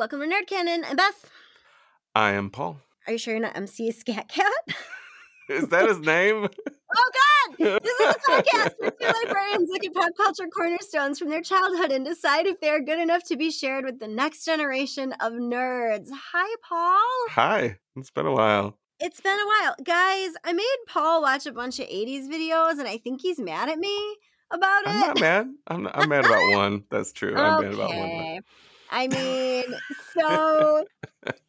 welcome to Nerd Canon. I'm Beth. I am Paul. Are you sure you're not MC Skat Kat? Is that his name? Oh God! This is a podcast where two librarians look at pop culture cornerstones from their childhood and decide if they are good enough to be shared with the next generation of nerds. Hi, Paul. Hi. It's been a while. It's been a while, guys. I made Paul watch a bunch of '80s videos, and I think he's mad at me about it. I'm not mad. I'm, I'm mad about one. That's true. I'm mad about one. I mean, so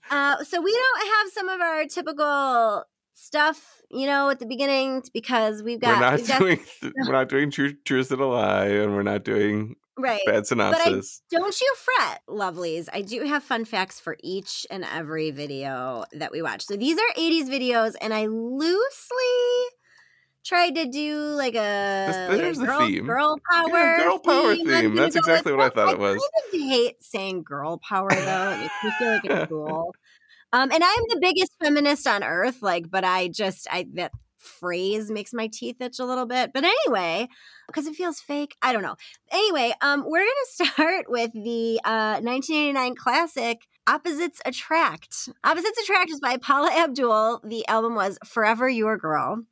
uh, so we don't have some of our typical stuff, you know, at the beginning because we've got We're not got- doing we're not doing true truth to the lie, and we're not doing right. bad synopsis. Don't you fret, lovelies. I do have fun facts for each and every video that we watch. So these are 80s videos, and I loosely tried to do like a, like a girl, theme. girl power Yeah, girl power theme. theme. That's exactly what I thought it I was. kind of hate saying girl power though. It makes me feel like it's cool. Um, and I'm the biggest feminist on earth, like, but I just I that phrase makes my teeth itch a little bit. But anyway, because it feels fake. I don't know. Anyway, um, we're gonna start with the uh 1989 classic Opposites Attract. Opposites Attract is by Paula Abdul. The album was Forever Your Girl,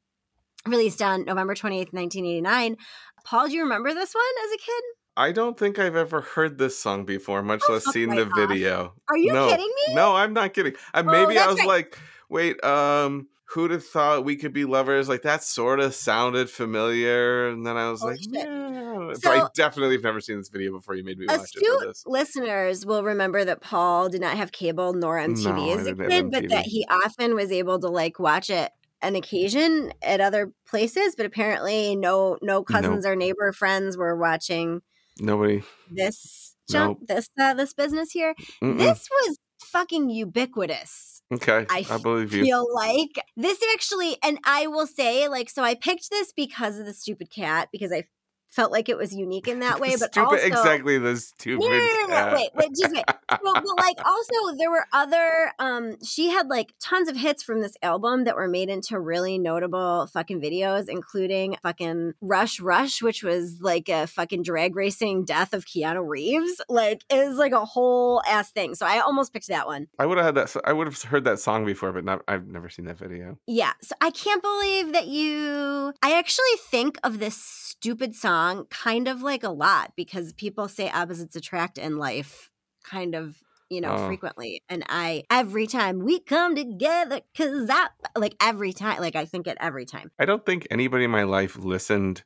released on November 28th, 1989. Paul, do you remember this one as a kid? I don't think I've ever heard this song before, much Oh, less seen the off. video. Are you no, kidding me? No, I'm not kidding. I, Oh, maybe I was right. like, wait, um, who'd have thought we could be lovers? Like that sort of sounded familiar, and then I was Holy like, shit. yeah. So- I definitely have never seen this video before. You made me watch it for Astute this. listeners will remember that Paul did not have cable nor MTV No, as a kid, but that he often was able to like watch it an occasion at other places. But apparently, no no cousins or neighbor friends were watching Nobody. this jump this uh, this business here. Mm-mm. This was fucking ubiquitous. okay, I I, believe you. Feel like this actually, and I will say, like, so I picked this because of the stupid cat because I felt like it was unique in that way, but stupid, also exactly the stupid. no, no, no, no, no, wait, wait, just wait. Well, but like also there were other um she had like tons of hits from this album that were made into really notable fucking videos, including fucking Rush Rush, which was like a fucking drag racing death of Keanu Reeves. Like it was like a whole ass thing. So I almost picked that one. I would have had that. I would have heard that song before, but not. I've never seen that video. Yeah. So I can't believe that you I actually think of this stupid song kind of like a lot because people say opposites attract in life kind of you know Oh. frequently and i every time we come together cuz that, like every time like i think it every time I don't think anybody in my life listened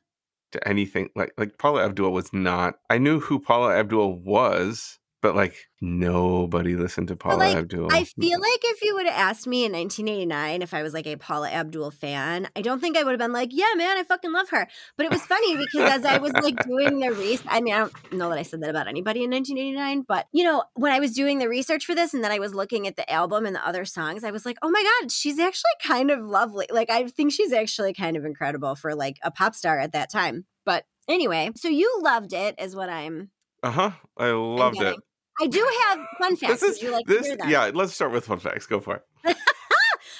to anything like like Paula Abdul was not. I knew who Paula Abdul was, but like nobody listened to Paula like, Abdul. I feel like if you would have asked me in 1989 if I was like a Paula Abdul fan, I don't think I would have been like, yeah, man, I fucking love her. But it was funny because as I was like doing the research, I mean, I don't know that I said that about anybody in 1989, but you know, when I was doing the research for this and then I was looking at the album and the other songs, I was like, oh my God, she's actually kind of lovely. Like, I think she's actually kind of incredible for like a pop star at that time. But anyway, so you loved it, is what I'm. uh huh. I loved it. I do have fun facts. This is Would you like to this. Yeah, let's start with fun facts. Go for it.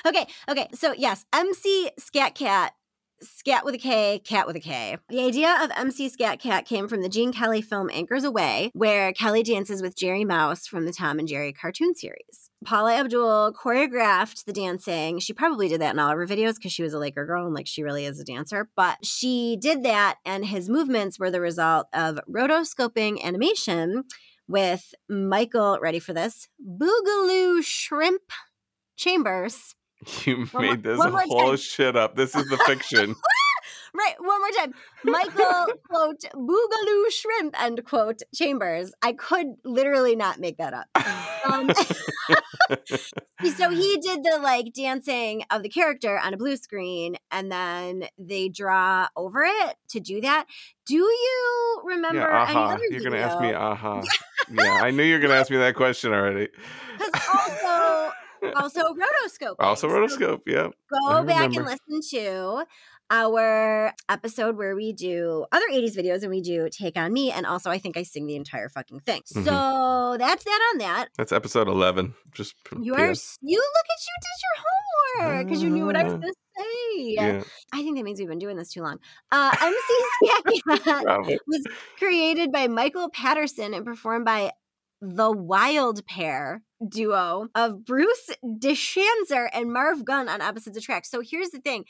Okay, okay. So yes, MC Skat Kat, Scat with a K, Cat with a K. The idea of MC Skat Kat came from the Gene Kelly film Anchors Aweigh, where Kelly dances with Jerry Mouse from the Tom and Jerry cartoon series. Paula Abdul choreographed the dancing. She probably did that in all of her videos because she was a Laker girl and like she really is a dancer. But she did that, and his movements were the result of rotoscoping animation with Michael, ready for this, Boogaloo Shrimp Chambers. You made this whole time. shit up. This is the fiction. Right, one more time. Michael, quote, Boogaloo Shrimp, end quote, Chambers. I could literally not make that up. Um, so he did the like dancing of the character on a blue screen and then they draw over it to do that. Do you remember yeah, other You're gonna ask me, aha. yeah, I knew you were gonna ask me that question already. Because also, also rotoscope. Also, rotoscope. Yeah. go back and listen to our episode where we do other 80s videos and we do Take On Me. And also, I think I sing the entire fucking thing. Mhm. So that's that on that. That's episode eleven. Just You are, you look at you did your homework because you knew what I was Ah. going to say. Yeah, I think that means we've been doing this too long. Uh, MC Skat was created by Michael Patterson and performed by the Wild Pair duo of Bruce DeShazer and Marv Gunn on Opposites Attract. So here's the thing.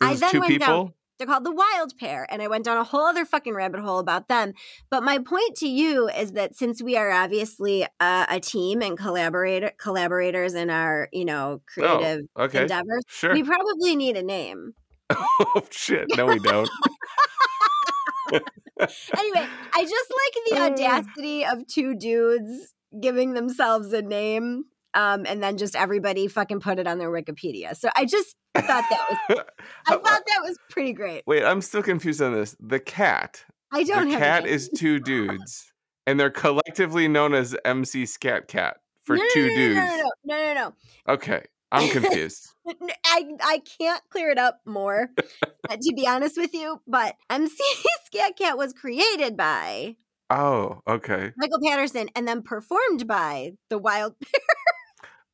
I then two went down. They're called the Wild Pair, and I went down a whole other fucking rabbit hole about them. But my point to you is that since we are obviously uh, a team and collaborator collaborators in our you know creative Oh, okay, endeavors, sure. we probably need a name. oh shit! No, we don't. anyway, I just like the audacity of two dudes giving themselves a name. Um, and then just everybody fucking put it on their Wikipedia. So I just thought that was I thought that was pretty great. Wait, I'm still confused on this. The cat. I don't the have cat is two dudes, and they're collectively known as MC Skat Kat for no, no, two no, no, dudes. No, no, no, no, no, Okay, I'm confused. I I can't clear it up more, uh, to be honest with you. But MC Skat Kat was created by oh, okay. Michael Patterson and then performed by the Wild.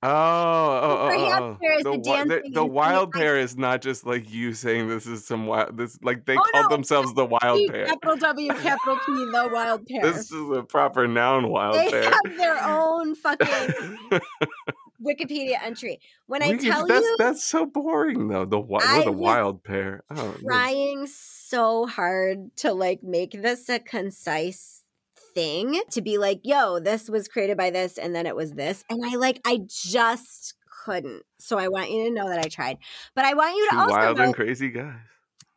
Oh, oh, oh, oh, oh. there is the, wi- the, the wild pair is not just like you saying this is some wild. This like they Oh, called no, themselves the wild P, pair. capital W, capital P, the Wild Pair. This is a proper noun, wild they pair. have their own fucking Wikipedia entry. When I We tell that's you, that's so boring though. The wi- I we're the wild pair. Oh, trying so hard to like make this a concise thing to be like, yo, this was created by this and then it was this. And I like, I just couldn't. So I want you to know that I tried. But I want you to two also wild know and crazy guys.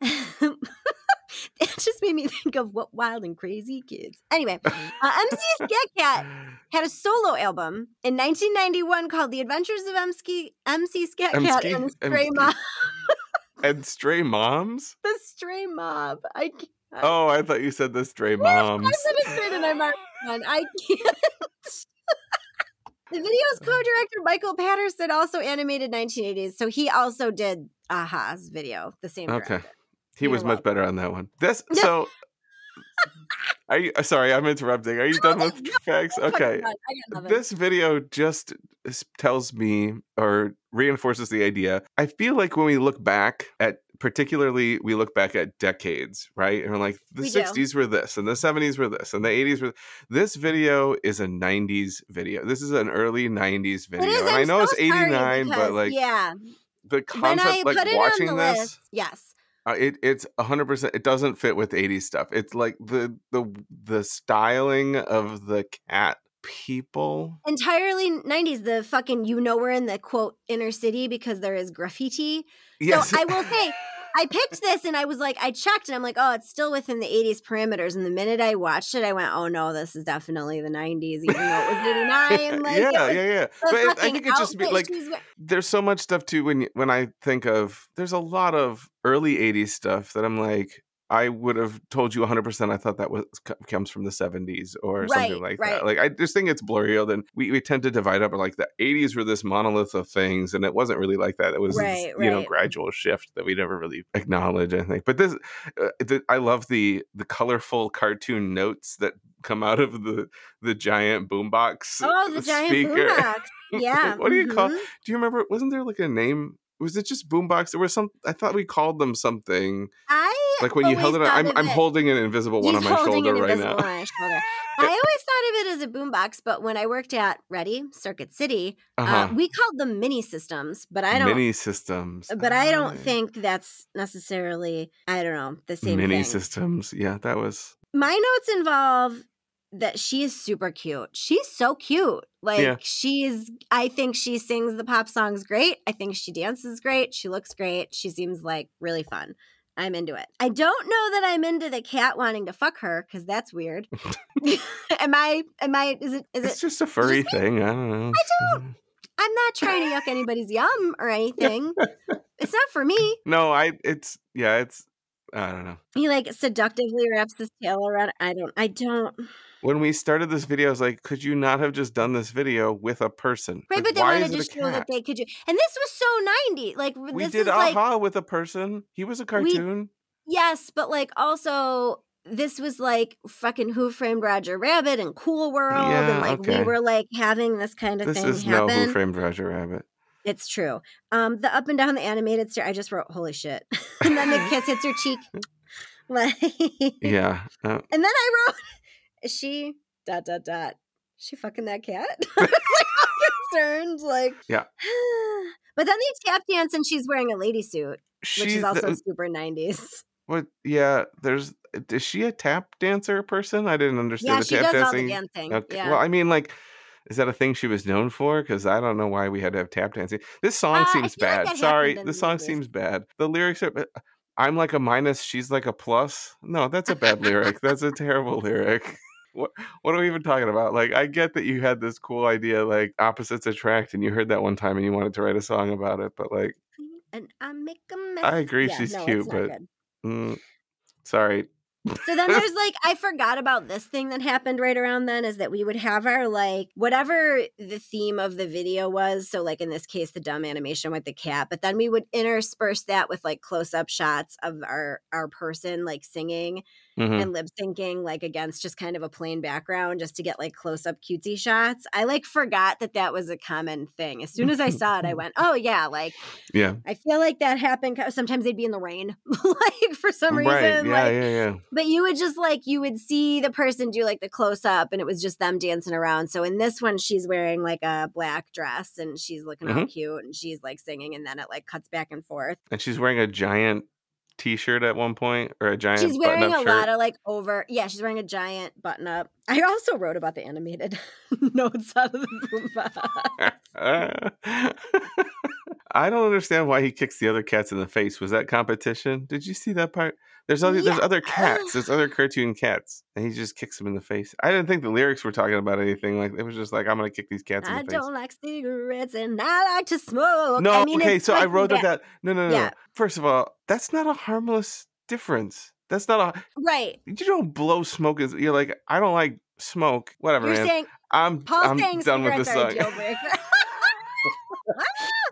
it just made me think of what wild and crazy kids. Anyway, uh, MC Skat Kat had a solo album in 1991 called The Adventures of MC, MC Skat Kat and Stray. Mob. and stray moms. the Stray Mob. I can't. Oh, I thought you said the stray moms. I'm gonna say that already done. I can't. the video's co-director Michael Patterson also animated 1980s, so he also did a-ha's video, the same. Okay. director. He You're was much better on that one. This so. Are you uh, sorry? I'm interrupting. Are you done with facts? Okay. done. I got nothing. This video just tells me or reinforces the idea. I feel like when we look back at, particularly, we look back at decades, right? And we're like, the We do. 60s were this, and the 70s were this, and the 80s were. This video is a 90s video. This is an early 90s video. is, and I know so it's 89, sorry but like yeah, the concept, like put it watching this. list, yes, Uh, it it's hundred percent. It doesn't fit with '80s stuff. It's like the the the styling of the cat people. entirely 90s. The fucking you know we're in the quote inner city because there is graffiti. Yes, So I will say, I picked this and I was like, I checked and I'm like, oh, it's still within the 80s parameters. And the minute I watched it, I went, oh no, this is definitely the 90s, even though it was 89. Like, yeah, was yeah, yeah. But it, I think it just be like there's so much stuff too when you- when I think of there's a lot of early '80s stuff that I'm like I would have told you 100. percent I thought that was comes from the 70s or something like right. that. Like I just think it's blurrier than we, we tend to divide up. Like the 80s were this monolith of things, and it wasn't really like that. It was this, Right, you know gradual shift that we never really acknowledge. I think, but this uh, the, I love the the colorful cartoon notes that come out of the the giant boombox. Oh, the giant speaker. boombox. Yeah. what do you call? mhm. Do you remember? Wasn't there like a name? Was it just boombox? There was some. I thought we called them something. I Like when you held it. I'm I'm it- holding an invisible one He's on my shoulder right now. on shoulder. I always thought of it as a boombox, but when I worked at Ready Circuit City, Uh-huh. uh, we called them mini systems. But I don't. Mini systems. but I don't Ah, think that's necessarily. I don't know the same mini thing. systems. Yeah, that was. My notes involve that she is super cute. She's so cute. Like Yeah. she's I think she sings the pop songs great. I think she dances great. She looks great. She seems like really fun. I'm into it. I don't know that I'm into the cat wanting to fuck her because that's weird. am I? Am I? Is it? Is it It's it? just a furry thing. I don't know. don't- uh, I'm not trying to yuck anybody's yum or anything. it's not for me. No, I. It's yeah. It's. I don't know. He like seductively wraps his tail around. I don't. I don't. When we started this video, I was like, could you not have just done this video with a person? Right, Like, but they wanted is to show that they could do. And this was so 90. Like We this did is like a-ha with a person. He was a cartoon. yes, but like also this was like fucking Who Framed Roger Rabbit and Cool World, Yeah, and like okay. we were like having this kind of This thing is no happen. Who Framed Roger Rabbit. It's true. Um, the up and down the animated stare. I just wrote, "Holy shit!" and then the kiss hits her cheek. Like, Yeah. Uh, And then I wrote, "Is she dot dot dot? She fucking that cat?" Like all concerned, like Yeah. But then they tap dance and she's wearing a lady suit, which is also the- super nineties. what? Yeah. There's. Is she a tap dancer person? I didn't understand Yeah, the she tap does all the dancing. dancing. Okay. Yeah. Well, I mean, like, is that a thing she was known for? Because I don't know why we had to have tap dancing. This song Uh, seems feel like bad. Sorry, the song seems bad. The lyrics are. I'm like a minus. She's like a plus. No, that's a bad lyric. That's a terrible lyric. What what are we even talking about? Like, I get that you had this cool idea, like opposites attract, and you heard that one time and you wanted to write a song about it. But like, and I make a mess. I agree Yeah, she's no, cute, but- mm, sorry. So then there's like I forgot about this thing that happened right around then is that we would have our like whatever the theme of the video was. So like in this case the dumb animation with the cat, but then we would intersperse that with like close up shots of our our person like singing Mhm. and lip syncing like against just kind of a plain background just to get like close up cutesy shots. I like forgot that that was a common thing. As soon as I saw it, I went, "Oh yeah!" Like Yeah. I feel like that happened. Sometimes they'd be in the rain, like for some reason. Right. Yeah. like, yeah. Yeah. but you would just like you would see the person do like the close up, and it was just them dancing around. So in this one, she's wearing like a black dress, and she's looking Mm-hmm. all cute, and she's like singing, and then it like cuts back and forth. And she's wearing a giant T-shirt at one point, or a giant. She's wearing a shirt. lot of like over. Yeah, she's wearing a giant button up. I also wrote about the animated notes out of the boombox. I don't understand why he kicks the other cats in the face. Was that competition? Did you see that part? There's other there's other cats. There's other cartoon cats, and he just kicks them in the face. I didn't think the lyrics were talking about anything. Like it was just like I'm gonna kick these cats in I the don't like cigarettes, and I like to smoke. no, I mean, okay, so I wrote that. that no, no, no. Yeah. First of all, that's not a harmless difference. That's not a. Right. You don't blow smoke. Is you're like I don't like smoke. Whatever, You're man. saying I'm Paul's I'm done with this song.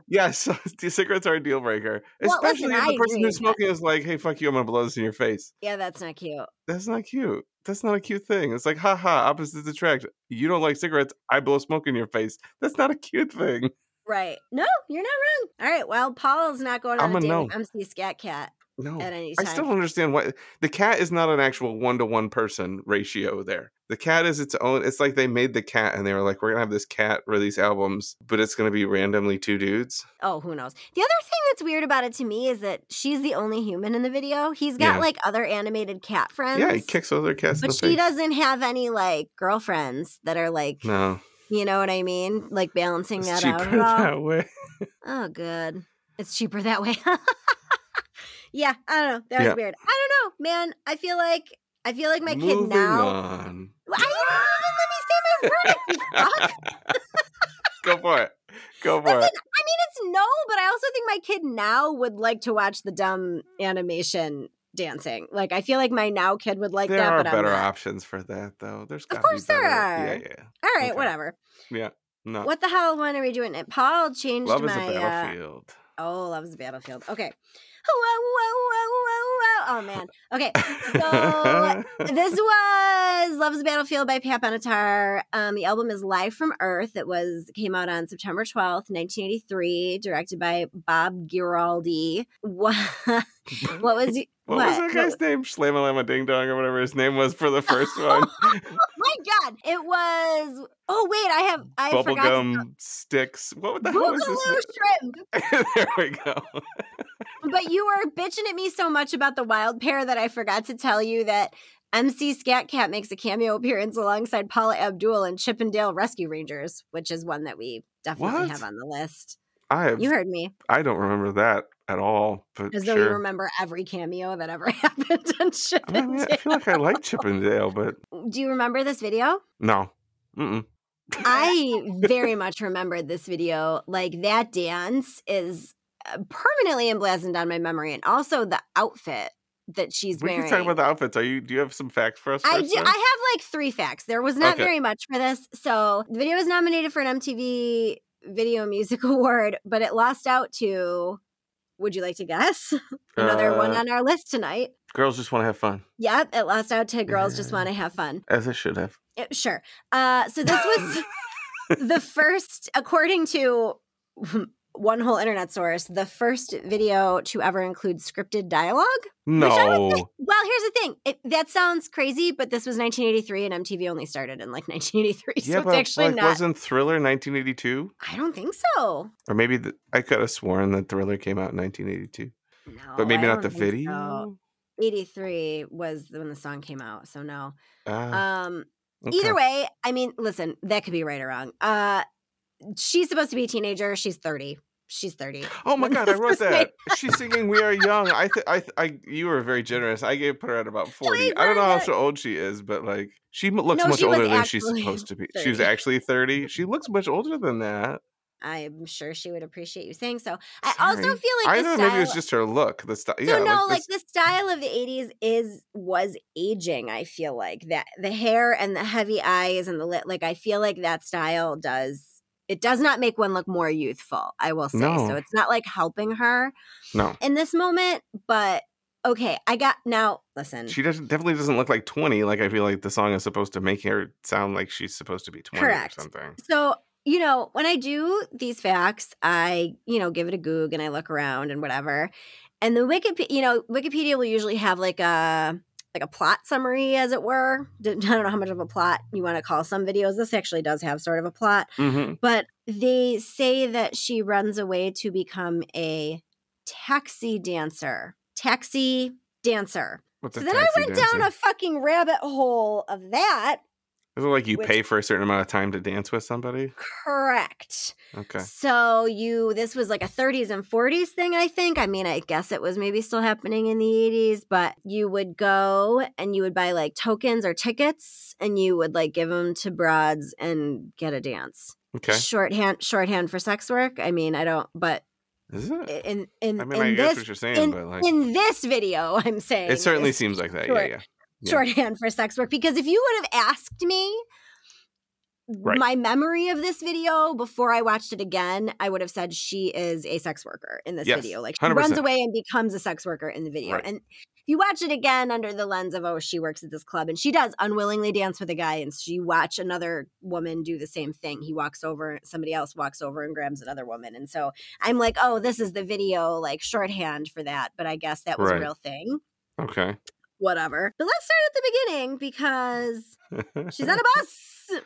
Yes, cigarettes are a deal breaker. Well, Especially listen, if the person who's smoking is like, "Hey, fuck you! I'm gonna blow this in your face." yeah, that's not cute. That's not cute. That's not a cute thing. It's like, haha, opposites attract. You don't like cigarettes. I blow smoke in your face. That's not a cute thing. Right. No, you're not wrong. All right. Well, Paul's not going on I'm a a date no. with MC Skat Kat No, at any I still don't understand why the cat is not an actual one to one person ratio there. The cat is its own. It's like they made the cat and they were like, we're gonna have this cat release albums, but it's gonna be randomly two dudes. Oh, who knows? The other thing that's weird about it to me is that she's the only human in the video. He's got Yeah. like other animated cat friends. Yeah, he kicks other cats But she face. doesn't have any like girlfriends that are like, No, you know what I mean? Like balancing it's that out. that way. Oh, good. It's cheaper that way. yeah, I don't know. That was Yeah. weird. I don't know, man. I feel like I feel like my kid now. on. I didn't even let me say my verdict. Go for it. Go for Listen, it. I mean, it's no, but I also think my kid now would like to watch the dumb animation dancing. Like, I feel like my now kid would like There that, are but better options for that, though. There's Of course be there are. Yeah, yeah. All right, Okay. whatever. Yeah. No. What the hell one are we doing? Paul changed Love is my. a uh, battlefield. Oh, love's battlefield. Okay. Oh man. Okay. So this was Love's Battlefield by Pat Benatar. Um, the album is Live from Earth. It was came out on September 12th, 1983, directed by Bob Giraldi. What, what was what, what? was that guy's name? Shlamalama Ding Dong or whatever his name was for the first one. God. It was Oh wait, I have I Bubblegum sticks. What the hell is this? shrimp. there we go. But you were bitching at me so much about the wild pair that I forgot to tell you that MC Skat Kat makes a cameo appearance alongside Paula Abdul in Chip 'n Dale Rescue Rangers, which is one that we definitely What? have on the list. I have, You heard me, I don't remember that at all. But as though you remember every cameo that ever happened on I, mean. I feel like I like Chip 'n Dale, but Do you remember this video? no. Mm-mm. I very much remembered this video. Like that dance is uh, permanently emblazoned on my memory, and also the outfit that she's We wearing. can talk about the outfits. Are you? Do you have some facts for us? I do. then? I have like three facts. There was not Okay. very much for this. So the video was nominated for an MTV Video Music Award, but it lost out to. Would you like to guess? Another one Uh, on our list tonight. Girls just want to have fun, Yep, it lost out to Girls Just Want to Have Fun. as it should have. Uh, sure. Uh, so this was the first, according to one whole internet source, the first video to ever include scripted dialogue. No. Think, well, here's the thing. It, that sounds crazy, but this was 1983 and MTV only started in like 1983. So yeah, it's actually like, not. wasn't Thriller 1982? I don't think so. Or maybe the, I could have sworn that Thriller came out in 1982, No. but maybe I not the video. so. 83 was when the song came out. So no. Ah, Um, okay. Either way, I mean, listen, that could be right or wrong. Uh, she's supposed to be a teenager. She's 30. She's 30. Oh my god, I wrote that. She's singing "We Are Young." I, th- I, th- I, you were very generous. I gave put her at about forty. I don't know how so old she is, but like she looks No, much she older than she's supposed to be. She was actually thirty. She looks much older than that. I'm sure she would appreciate you saying so. I also feel like I don't know. style. Maybe it's just her look. The style. so Yeah, no, like, like the style of the 80s is was aging. I feel like that the hair and the heavy eyes and the lit. Like I feel like that style does. It does not make one look more youthful. I will say No. so. It's not like helping her no. in this moment, but okay. I got now. Listen, She doesn't definitely doesn't look like twenty. Like I feel like the song is supposed to make her sound like she's supposed to be twenty Correct. or something. So, you know, when I do these facts, I, you know, give it a goog and I look around and whatever. And the Wikipedia, you know, Wikipedia will usually have like a like a plot summary as it were. I don't know how much of a plot you want to call some videos. This actually does have sort of a plot, hmm but they say that she runs away to become a taxi dancer. Taxi dancer. What's So then I went dancer? down a fucking rabbit hole of that. Is it like you which- pay for a certain amount of time to dance with somebody? Correct. Okay. So you this was like a 30s and 40s thing, I think. I mean, I guess it was maybe still happening in the 80s, but you would go and you would buy like tokens or tickets and you would like give them to broads and get a dance. Okay. Shorthand shorthand for sex work. I mean, I don't but Is it? in in I mean, in I guess this what you're saying, in, but like, in this video, I'm saying it certainly seems like that. short- Yeah, yeah. Yeah. shorthand for sex work because if you would have asked me Right. my memory of this video before I watched it again, I would have said she is a sex worker in this Yes, video. Like she runs 100%. away and becomes a sex worker in the video. Right. And if you watch it again under the lens of oh she works at this club and she does unwillingly dance with a guy and she watch another woman do the same thing. He walks over, somebody else walks over and grabs another woman. And so I'm like, "Oh, this is the video like shorthand for that." But I guess that was Right. a real thing. Okay. Whatever. But let's start at the beginning because she's on a bus.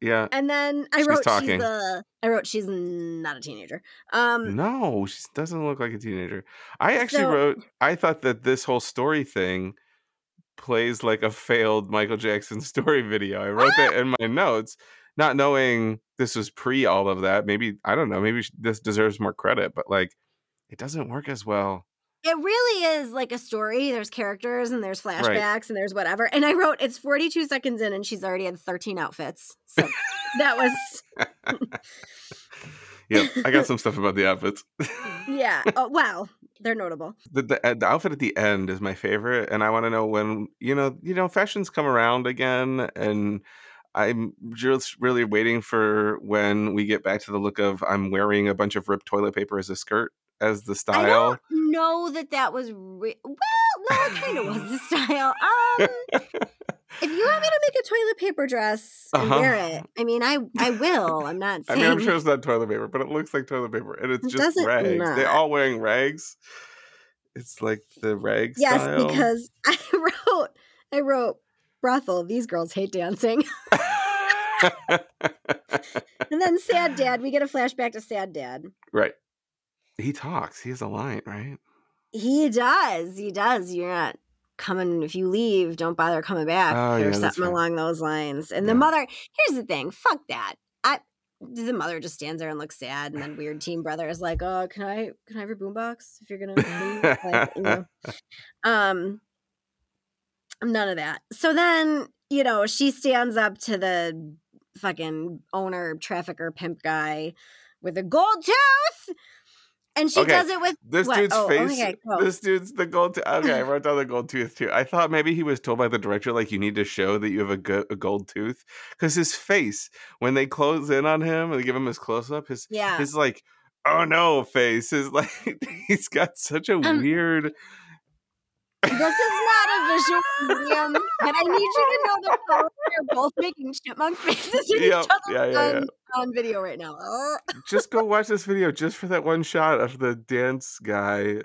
yeah. And then I She's wrote talking. she's a I wrote she's not a teenager. Um No, she doesn't look like a teenager. I actually So- wrote. I thought that this whole story thing plays like a failed Michael Jackson story video. I wrote that in my notes, not knowing this was pre all of that. Maybe I don't know. Maybe this deserves more credit, but like, it doesn't work as well. It really is like a story. There's characters and there's flashbacks and there's whatever. And I wrote it's 42 seconds in and she's already had 13 outfits. So that was Yeah, I got some stuff about the outfits. yeah. Oh wow. They're notable. the, the uh, the outfit at the end is my favorite, and I want to know when you know you know fashions come around again, and I'm just really waiting for when we get back to the look of I'm wearing a bunch of ripped toilet paper as a skirt as the style. Know that that was re- well, no, it kind of was the style. Um if you want me to make a toilet paper dress and Uh-huh. wear it, I mean, I I will. I'm not I mean, I'm sure it's not toilet paper, but it looks like toilet paper, and it's It just rags. They're all wearing rags. It's like the rag Yes, style. because I wrote I wrote brothel, these girls hate dancing. and then sad dad, we get a flashback to sad dad. right. He talks. He has a line, right? He does. He does. You're not coming if you leave, don't bother coming back. Oh, or yeah, something right. along those lines. And Yeah. the mother here's the thing, fuck that. I the mother just stands there and looks sad, and then weird teen brother is like, "Oh, can I can I have your boombox if you're gonna leave?" Like, you know. Um, none of that. So then, you know, she stands up to the fucking owner, trafficker, pimp guy with a gold tooth, and she Okay, does it with This What? dude's Oh, face. okay, go. This dude's the gold. Tooth. Okay, I wrote down the gold tooth too. I thought maybe he was told by the director like you need to show that you have a, go- a gold tooth because his face when they close in on him and they give him his close up, his yeah. his like oh no face is like he's got such a Um, weird. This is not a visual medium, but I need you to know that we're both making chipmunk faces at Yep, each other yeah, yeah, yeah. on, on video right now. Just go watch this video just for that one shot of the dance guy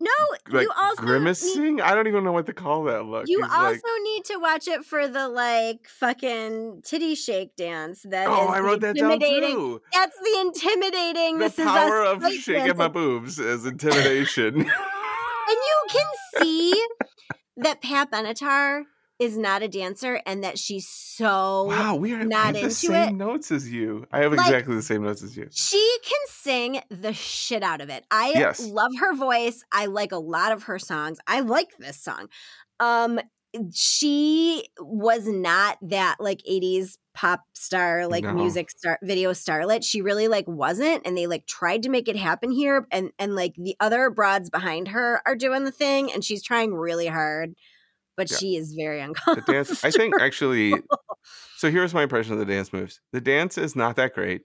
No, like you also need, grimacing. I don't even know what to call that look. you He's also like, need to watch it for the like fucking titty shake dance. That oh, is I wrote that down too. That's the intimidating. The this is power us of shaking my boobs is intimidation. And you can see that Pat Benatar is not a dancer and that she's so wow, we are I not have the same it. notes as you. I have Like- exactly the same notes as you. she can sing the shit out of it. I Yes. love her voice. I like a lot of her songs. I like this song. Um she was not that like 80s pop star like No. music star video starlet she really like wasn't and they like tried to make it happen here and and like the other broads behind her are doing the thing and she's trying really hard but Yeah. she is very The uncomfortable dance, I think, actually. So here's my impression of the dance moves. The dance is not that great.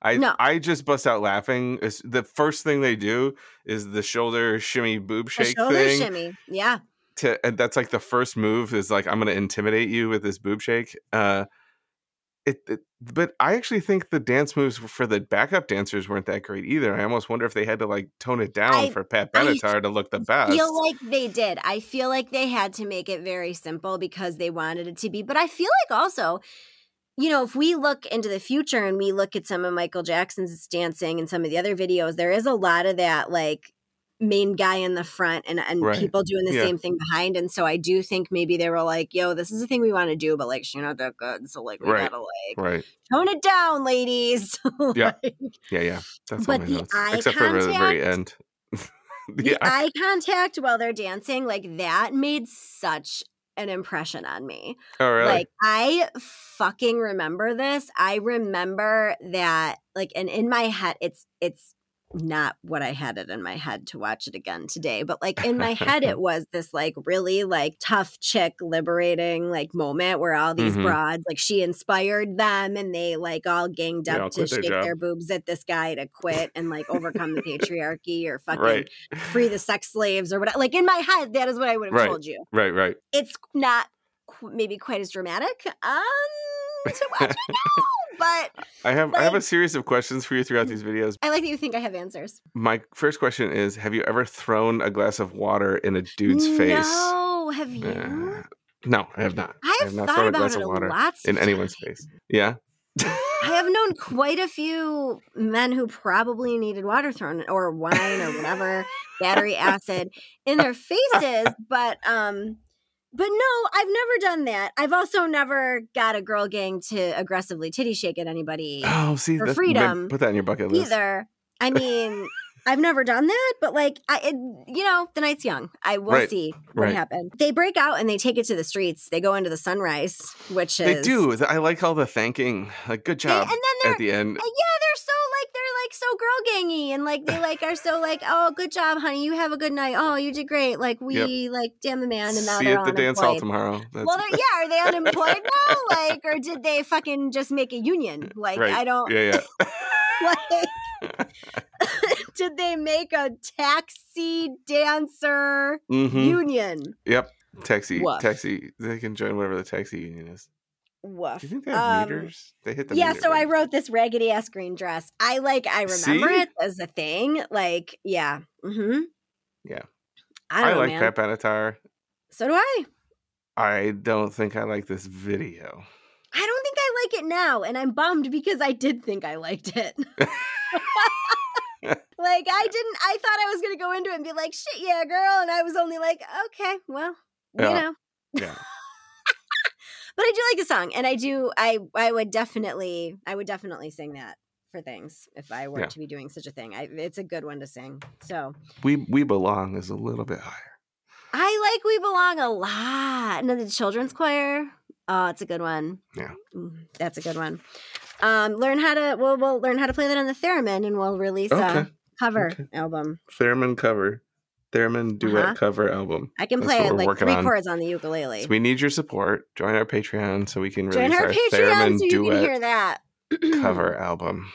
I No. I just bust out laughing. It's, the first thing they do is the shoulder shimmy boob The shake shoulder thing. shimmy yeah To and that's like the first move is like I'm going to intimidate you with this boob shake. Uh, it, it but I actually think the dance moves for the backup dancers weren't that great either. I almost wonder if they had to like tone it down I- for Pat I Benatar to look the best. I feel like they did. I feel like they had to make it very simple because they wanted it to be. But I feel like also, you know, if we look into the future and we look at some of Michael Jackson's dancing and some of the other videos, there is a lot of that like main guy in the front and, and Right. people doing the Yeah. same thing behind. And so I do think maybe they were like, yo, this is the thing we want to do, but like she's not that good. So like we Right. gotta like right. tone it down, ladies. Yeah. Like, Yeah, yeah. That's But the notes. eye Except for the very contact- end. the yeah. eye contact while they're dancing, like that made such an impression on me. Oh, really? Like I fucking remember this. I remember that like and in my head it's it's not what I had it in my head to watch it again today, but like in my head it was this like really like tough chick liberating like moment where all these Mhm. broads like she inspired them and they like all ganged all up to quit their shake their boobs at this guy to quit and like overcome the patriarchy or fucking right. free the sex slaves or whatever. Like in my head, that is what I would have Right. told you. Right, right. It's not qu- maybe quite as dramatic um, to watch it now, but I have I have a series of questions for you throughout these videos. I like that you think I have answers. My first question is Have you ever thrown a glass of water in a dude's face? No, have you? Uh, no, I have not. I I have have not thought thrown a glass of water in anyone's face. Yeah. I have known quite a few men who probably needed water thrown or wine or whatever, battery acid in their faces, but um but no, I've never done that. I've also never got a girl gang to aggressively titty shake at anybody Oh, see, For freedom put that in your bucket list. either. I mean, I've never done that, but like I it, you know, the night's young. I will Right, see what right. happened. They break out and they take it to the streets. They go into the sunrise, which is They do. I like all the thanking. Like, good They- job and then they're at the end. Yeah, they're so like they're like so girl gangy and like they like are so like oh good job honey you have a good night oh you did great like we like damn the man and now See you at the dance hall tomorrow. That's, Well, they're, yeah, are they unemployed now? Like, or did they fucking just make a union? Like, right. I don't Yeah, yeah. like. did they make a taxi dancer hmm union? Yep. Taxi. Woof. Taxi. They can join whatever the taxi union is. Woof. Do you think they have Um, meters? They hit the yeah, so I wrote this raggedy ass green dress. I like I remember See? it as a thing. Like, yeah. Mm-hmm. Yeah. I don't I know, like man. Pat Benatar. So do I. I don't think I like this video. I don't think I like it now, and I'm bummed because I did think I liked it. like I didn't I thought I was gonna go into it and be like, shit yeah, girl, and I was only like, okay, well, you know. Yeah. But I do like the song, and I do I I would definitely I would definitely sing that for things if I were Yeah. to be doing such a thing. I, it's a good one to sing. So We We Belong is a little bit higher. I like We Belong a lot. And the children's choir. Oh, it's a good one. Yeah. Mm, That's a good one. Um, learn how to we'll we'll learn how to play that on the theremin and we'll release a cover Okay. album. Theremin cover. Theremin duet Uh-huh. cover album. I can That's play it like three on. chords on the ukulele. So we need your support. Join our Patreon so we can Join release our our, Patreon Theremin so you can duet hear that. cover album.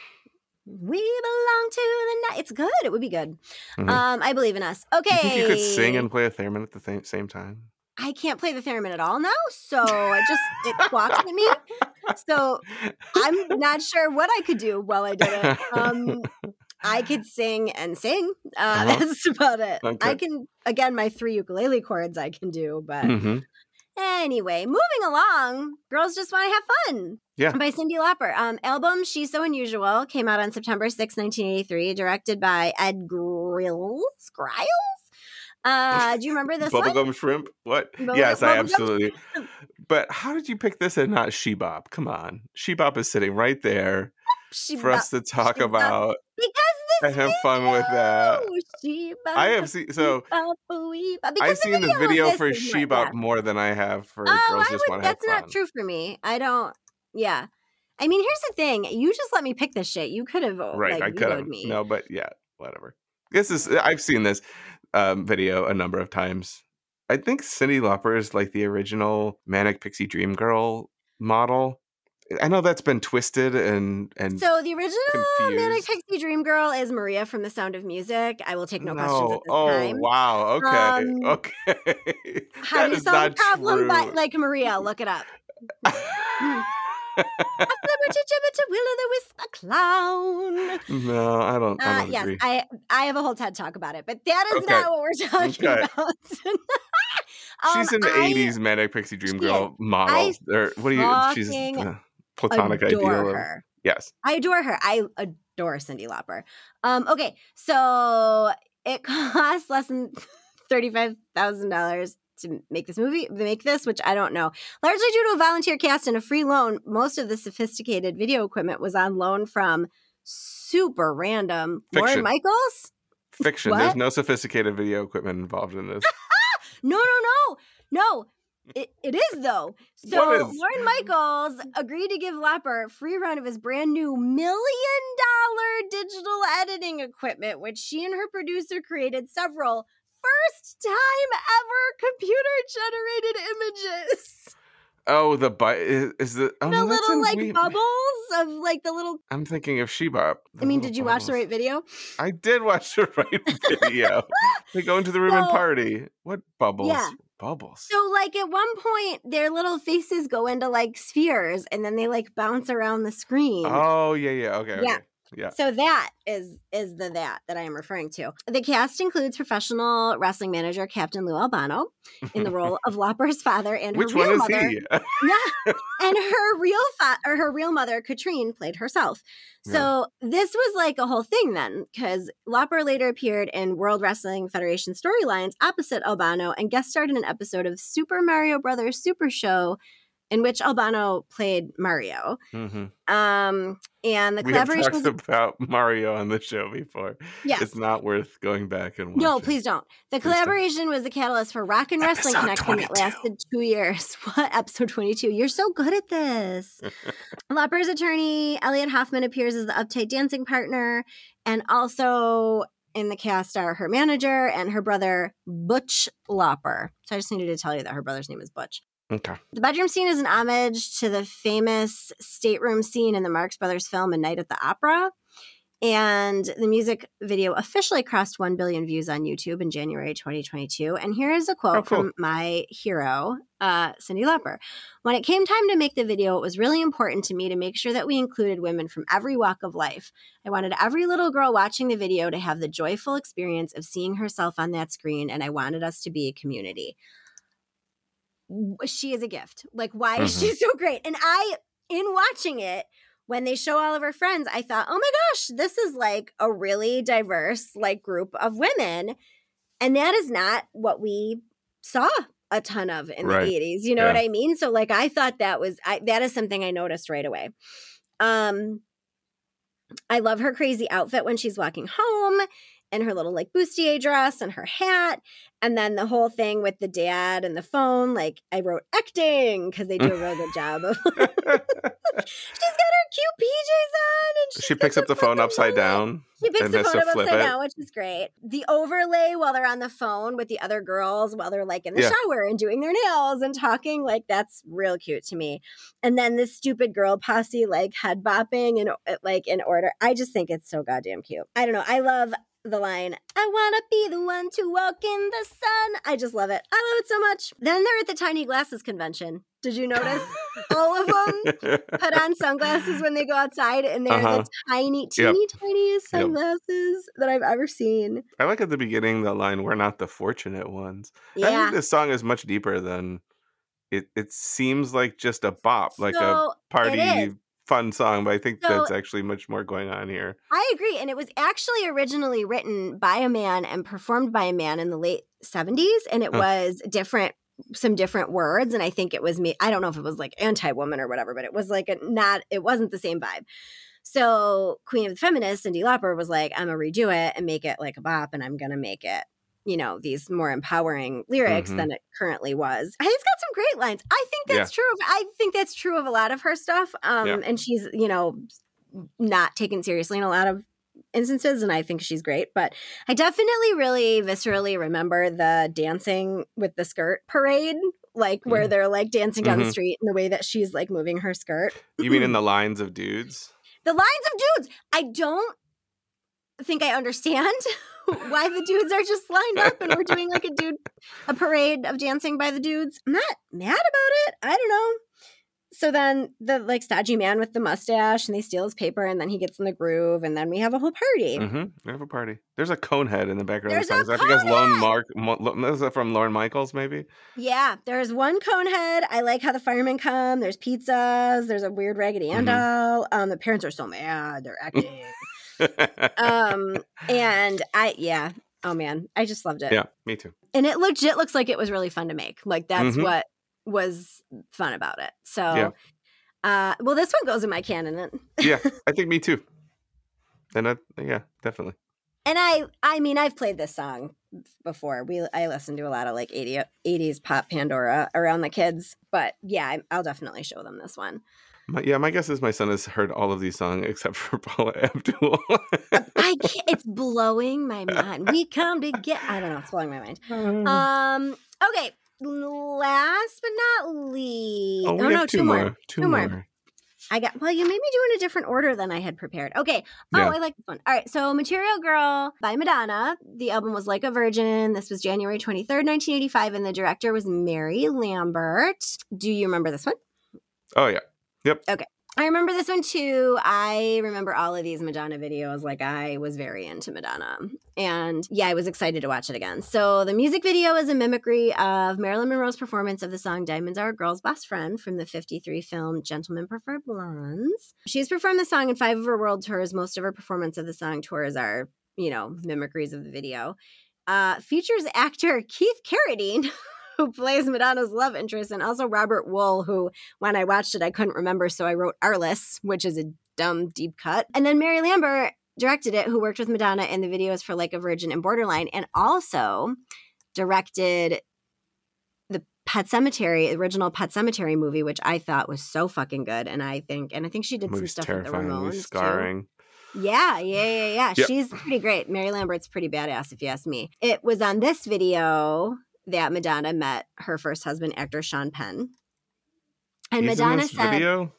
We belong to the night. It's good. It would be good. Mhm. Um, I believe in us. Okay. you you could sing and play a theremin at the th- same time? I can't play the theremin at all now, so it just it walks at me. So I'm not sure what I could do while I did it. Um, I could sing and sing. Uh, Uh-huh. That's about it. I can again my three ukulele chords I can do, but Mhm. anyway, moving along. Girls just want to have fun. Yeah. By Cyndi Lauper. Um, album She's So Unusual came out on September 6, 1983, directed by Ed Grills. Griles? Uh, do you remember this one? Bubblegum shrimp? What? Bubble- yes, I absolutely. But how did you pick this and not She Bop? Come on. She Bop is sitting right there She for us to talk about because and have fun with that. video, I have seen so I've seen the video for She Bop more than I have for Oh, Girls I Just Want to Have that's not true for me. I don't. Yeah. I mean, here's the thing. You just let me pick this shit. You could have Right, like I could have. No, but yeah, whatever. This is I've seen this um, video a number of times. I think Cyndi Lauper is like the original Manic Pixie Dream Girl model. I know that's been twisted and and So the original Manic. Pixie Dream Girl is Maria from The Sound of Music. I will take no, questions at this Oh time. wow. Okay. Um, okay. How That do you solve a problem true. like Maria? Look it up. Will o' the Wisp a clown. no, I don't. I Uh, don't yes, agree. I I have a whole TED talk about it, but that is Okay. not what we're talking Okay. about. She's Um, in the I '80s Manic Pixie Dream Girl model. Or what do you? She's uh, platonic adore ideal. Of, her. yes. I adore her. I adore Cyndi Lauper. Um, okay, so it costs less than thirty-five thousand dollars to make this movie, to make this, which I don't know. Largely due to a volunteer cast and a free loan, most of the sophisticated video equipment was on loan from super random Lorne Fiction. Michaels. Fiction. What? There's no sophisticated video equipment involved in this. No, no, no, no. It, it is though. So? Lorne Michaels agreed to give Lauper a free run of his brand new million dollar digital editing equipment, which she and her producer created several first time ever computer generated images. Oh, the bite is, is the oh, the no, little like bubbles of like the little. I'm thinking of She Bop. I mean, did you watch the right video? I did watch the right video. they go into the room and party. What bubbles? Yeah. Bubbles. So, like at one point, their little faces go into like spheres, and then they like bounce around the screen. Oh yeah, yeah. Okay. Yeah. okay. Yeah. So that is is the that that I am referring to. The cast includes professional wrestling manager Captain Lou Albano in the role of Lauper's father and her Which real one is mother. he? Yeah, and her real fa- or her real mother Catrine played herself. So this was like a whole thing then, because Lauper later appeared in World Wrestling Federation storylines opposite Albano and guest starred in an episode of Super Mario Brothers Super Show, in which Albano played Mario. hmm Um, and the We have collaboration talked was about Mario on the show before. yes. It's not worth going back and watching. No, please don't. The Please don't. collaboration was the catalyst for Rock and Wrestling Episode Connection that lasted two years. What? Episode 22. You're so good at this. Lauper's attorney, Elliot Hoffman, appears as the uptight dancing partner. And also in the cast are her manager and her brother, Butch Lauper. So I just needed to tell you that her brother's name is Butch. Okay. The bedroom scene is an homage to the famous stateroom scene in the Marx Brothers film A Night at the Opera. And the music video officially crossed 1 billion views on YouTube in January 2022. And here is a quote Oh, cool. from my hero, uh, Cyndi Lauper. When it came time to make the video, it was really important to me to make sure that we included women from every walk of life. I wanted every little girl watching the video to have the joyful experience of seeing herself on that screen, and I wanted us to be a community she is a gift. Like, why is she so great? And I, in watching it, when they show all of her friends, I thought, oh my gosh, this is like a really diverse like group of women. And that is not what we saw a ton of in Right. the 80s. You know what I mean? So like I thought that was I, that is something I noticed right away. Um I love her crazy outfit when she's walking home and her little like bustier dress and her hat. And then the whole thing with the dad and the phone, like I wrote acting because they do a real good job of she's got her cute PJs on and she picks up the phone upside down. She picks the phone up upside it. down, which is great. The overlay while they're on the phone with the other girls while they're like in the Yeah. shower and doing their nails and talking, like that's real cute to me. And then this stupid girl posse like head bopping and like in order. I just think it's so goddamn cute. I don't know. I love the line, I wanna be the one to walk in the sun. I just love it. I love it so much. Then they're at the Tiny Glasses convention. Did you notice? All of them put on sunglasses when they go outside, and they're Uh-huh. the tiny, Yep. teeny, tiniest sunglasses that I've ever seen. I like at the beginning the line, "We're not the fortunate ones." I think this song is much deeper than it. It seems like just a bop, like a party. Fun song, but I think So- that's actually much more going on here. I agree. And it was actually originally written by a man and performed by a man in the late 70s. And it Huh. was different, some different words. And I think it was me. I don't know if it was like anti woman or whatever, but it was like a not, it wasn't the same vibe. So Queen of the Feminists, Cyndi Lauper, was like, I'm going to redo it and make it like a bop and I'm going to make it. You know, these more empowering lyrics Mhm. than it currently was. It's got some great lines. I think that's true. Of, I think that's true of a lot of her stuff. Um, Yeah. And she's, you know, not taken seriously in a lot of instances and I think she's great but I definitely really viscerally remember the dancing with the skirt parade like where Mhm. they're like dancing down the Mhm. street and the way that she's like moving her skirt You mean in the lines of dudes? the lines of dudes I don't think I understand why the dudes are just lined up and we're doing like a dude a parade of dancing by the dudes I'm not mad about it I don't know so then the like stodgy man with the mustache and they steal his paper and then he gets in the groove and then we have a whole party Mm-hmm. We have a party. There's a cone head in the background of the There's song. a Is that Lone! Mark? Mo, is that from Lorne Michaels? Maybe. Yeah, there's one cone head. I like how the firemen come. There's pizzas. There's a weird Raggedy Ann Mhm. doll. Um, the parents are so mad. They're acting. um, and I, yeah. Oh man, I just loved it. yeah, me too. And it legit looks like it was really fun to make. Like that's Mhm. what was fun about it. So, Yeah. uh, well, this one goes in my canon. Yeah, I think me too. And I, yeah, definitely. And I, I mean, I've played this song before. We, I listened to a lot of like 80, 80s pop Pandora around the kids, but yeah, I'll definitely show them this one. My, yeah, my guess is my son has heard all of these songs except for Paula Abdul. I can't, it's blowing my mind. We come to get. I don't know. It's blowing my mind. Um. Okay. Last but not least. oh, we oh no, two, two more. more. Two, Two more. more. I got. Well, you made me do in a different order than I had prepared. Okay. Oh, Yeah. I like this one. All right. So, Material Girl by Madonna. The album was Like a Virgin. This was January twenty third, nineteen eighty five, and the director was Mary Lambert. Do you remember this one? Oh yeah. I remember this one too. I remember all of these Madonna videos. Like I was very into Madonna. And yeah, I was excited to watch it again. So the music video is a mimicry of Marilyn Monroe's performance of the song Diamonds Are a Girl's Best Friend from the 53 film Gentlemen Prefer Blondes. She's performed the song in five of her world tours. Most of her performance of the song tours are, you know, mimicries of the video. Uh, features actor Keith Carradine, who plays Madonna's love interest, and also Robert Wuhl, who when I watched it, I couldn't remember, so I wrote Arliss, which is a dumb deep cut. And then Mary Lambert directed it, who worked with Madonna in the videos for Like a Virgin and Borderline, and also directed the Pet Sematary, original Pet Sematary movie, which I thought was so fucking good. And I think, and I think she did some stuff with the Ramones. Too. Yeah, yeah, yeah, yeah. Yep. She's pretty great. Mary Lambert's pretty badass, if you ask me. It was on this video that Madonna met her first husband, actor Sean Penn. And He's in Madonna said, video.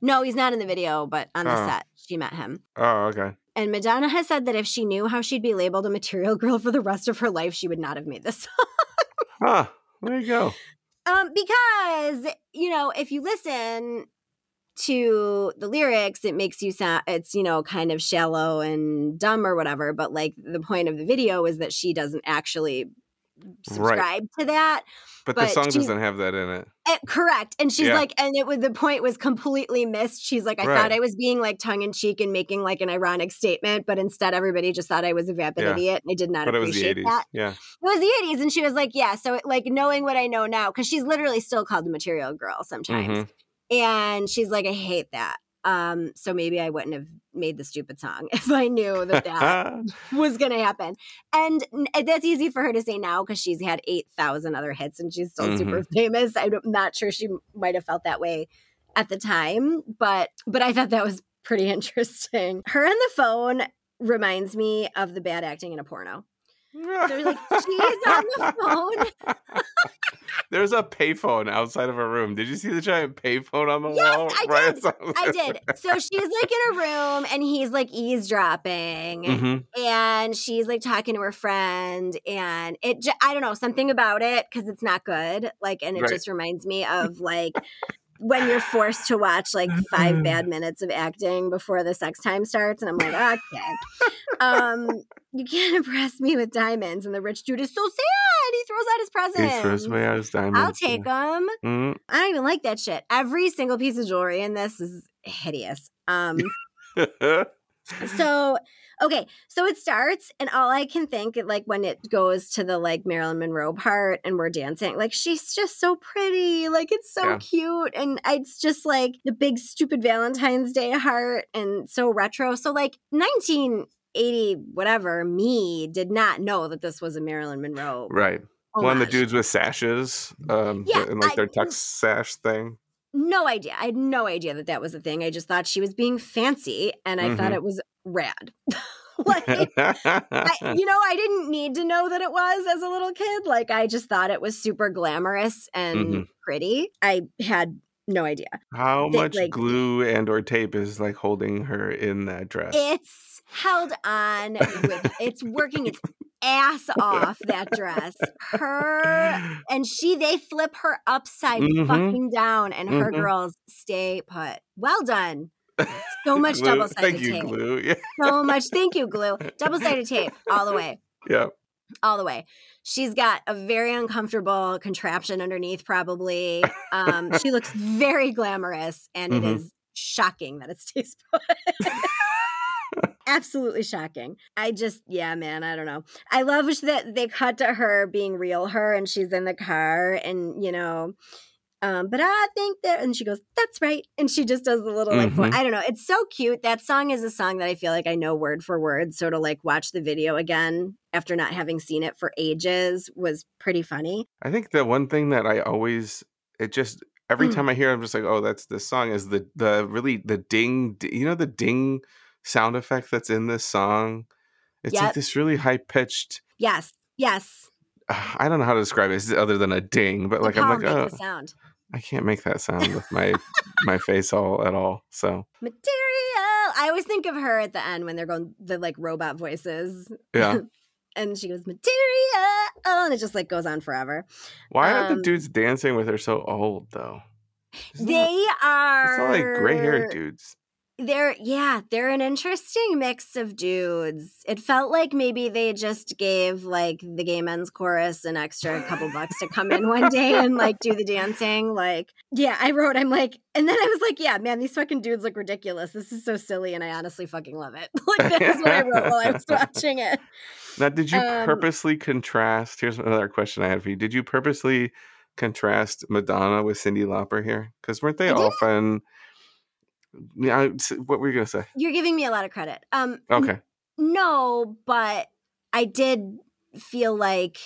no, he's not in the video, but on the Oh. set, she met him. Oh, okay. And Madonna has said that if she knew how she'd be labeled a material girl for the rest of her life, she would not have made this song. Huh. There you go. Um, because you know, if you listen to the lyrics, it makes you sound it's you know kind of shallow and dumb or whatever. But like the point of the video is that she doesn't actually subscribe to that. But, the song doesn't have that in it. Eh, correct. And she's Yeah. like, and it was the point was completely missed. She's like, I Right. thought I was being like tongue in cheek and making like an ironic statement, but instead everybody just thought I was a vapid Yeah. idiot. And I did not But it was the appreciate 80s. that. Yeah. It was the 80s. And she was like, yeah. So, like, knowing what I know now, because she's literally still called the material girl sometimes. Mhm. And she's like, I hate that. Um, so maybe I wouldn't have made the stupid song if I knew that that was going to happen. And that's easy for her to say now because she's had 8,000 other hits and she's still super Mm-hmm. famous. I'm not sure she might have felt that way at the time, but but I thought that was pretty interesting. Her on the phone reminds me of the bad acting in a porno. So like she's on the phone. There's a payphone outside of her room. Did you see the giant payphone on the Yes, wall? I right did. I did. So she's like in a room and he's like eavesdropping. Mhm. and she's like talking to her friend and it j- i don't know something about it because it's not good like and it Right. just reminds me of like when you're forced to watch like five bad minutes of acting before the sex time starts and i'm like okay um you can't impress me with diamonds and the rich dude is so sad he throws out his presents He throws away his diamonds. i'll take them Mhm. i don't even like that shit. Every single piece of jewelry in this is hideous. Um so okay so it starts and all i can think like when it goes to the like marilyn monroe part and we're dancing like she's just so pretty like it's so Yeah. cute and it's just like the big stupid valentine's day heart and so retro so like 1980 whatever me did not know that this was a marilyn monroe right. One of the dudes with sashes, um, Yeah, and like their tux sash thing. no idea i had no idea that that was a thing i just thought she was being fancy and i thought Mhm. it was rad like I, you know, I didn't need to know that it was as a little kid. Like, I just thought it was super glamorous and Mhm. pretty. I had no idea. How They, much like- glue and or tape is like holding her in that dress? It's held on with, it's working its ass off, that dress. Her and she, they flip her upside Mhm. fucking down, and her Mhm. girls stay put. Well done. So much double sided Thank you, tape. glue. Yeah. So much. Thank you, glue. Double sided tape all the way. yeah. all the way. She's got a very uncomfortable contraption underneath, probably. Um, she looks very glamorous, and it Mhm. is shocking that it stays put. Absolutely shocking. I just, yeah, man, I don't know. I love that they cut to her being real her, and she's in the car, and you know. Um, but I think that, and she goes, "That's right," and she just does the little like, Mhm. I don't know. It's so cute. That song is a song that I feel like I know word for word. So to like watch the video again after not having seen it for ages was pretty funny. I think the one thing that I always it just every Mm. time I hear it, I'm just like, oh, that's this song is the the really the ding you know the ding sound effect that's in this song. It's like this really high pitched Yes, yes. I don't know how to describe it other than a ding, but like I'm like, oh, sound. I can't make that sound with my my face all at all. So Material. I always think of her at the end when they're going the like robot voices. yeah, and she goes material, and it just like goes on forever. why are the Um, dudes dancing with her so old though? They are. it's all like gray haired dudes. They're yeah, they're an interesting mix of dudes. It felt like maybe they just gave like the gay men's chorus an extra couple bucks to come in one day and like do the dancing. Like, yeah, I wrote, I'm like, and then I was like, yeah, man, these fucking dudes look ridiculous. This is so silly, and I honestly fucking love it. like that's what I wrote while I was watching it. Now, did you Um, purposely contrast? Here's another question I had for you. Did you purposely contrast Madonna with Cyndi Lauper here? Because weren't they often? Yeah, what were you gonna say? You're giving me a lot of credit. Um, Okay, No, but I did feel like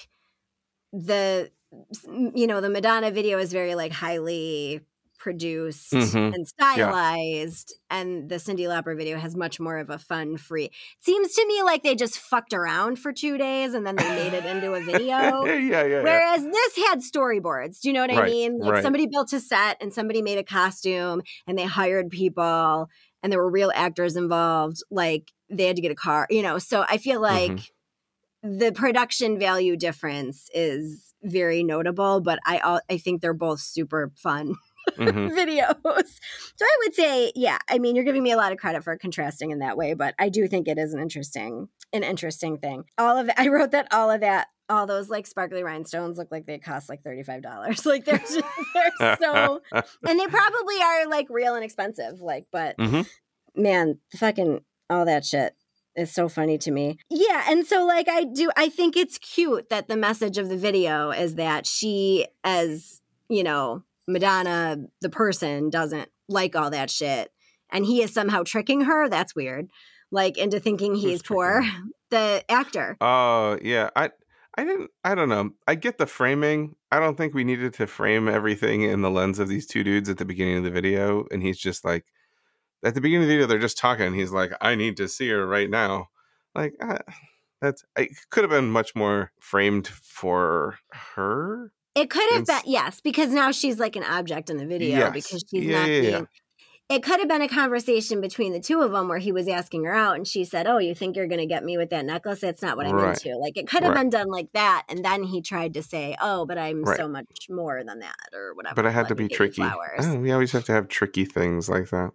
the you know the Madonna video is very like highly produced Mhm. and stylized and the Cyndi Lauper video has much more of a fun free. Seems to me like they just fucked around for 2 days and then they made it into a video. yeah, yeah, yeah. Whereas this had storyboards. Do you know what I mean? Like right. somebody built a set and somebody made a costume and they hired people and there were real actors involved. Like they had to get a car, you know. So I feel like Mhm. the production value difference is very notable, but I I think they're both super fun Mhm. videos. So I would say, yeah, I mean, you're giving me a lot of credit for contrasting in that way, but I do think it is an interesting, an interesting thing. All of it, I wrote that all of that, all those like sparkly rhinestones look like they cost like $35. Like they're just, they're so, and they probably are like real and expensive. Like, but Mhm. man, fucking all that shit is so funny to me. Yeah, and so like I do I think it's cute that the message of the video is that she as, you know, Madonna the person doesn't like all that shit and he is somehow tricking her. That's weird. Like into thinking he's poor. The actor. Oh yeah, I I didn't I don't know. I get the framing. I don't think we needed to frame everything in the lens of these two dudes at the beginning of the video. And he's just like at the beginning of the video, they're just talking. He's like, I need to see her right now. Like uh, that's it could have been much more framed for her. It could have been yes, because now she's like an object in the video Yes. because she's Yeah, not yeah, being. yeah. It could have been a conversation between the two of them where he was asking her out and she said, "Oh, you think you're going to get me with that necklace? That's not what I'm Right. into." Like it could have Right. been done like that, and then he tried to say, "Oh, but I'm Right. so much more than that," or whatever. But it had Let to be tricky. Oh, we always have to have tricky things like that.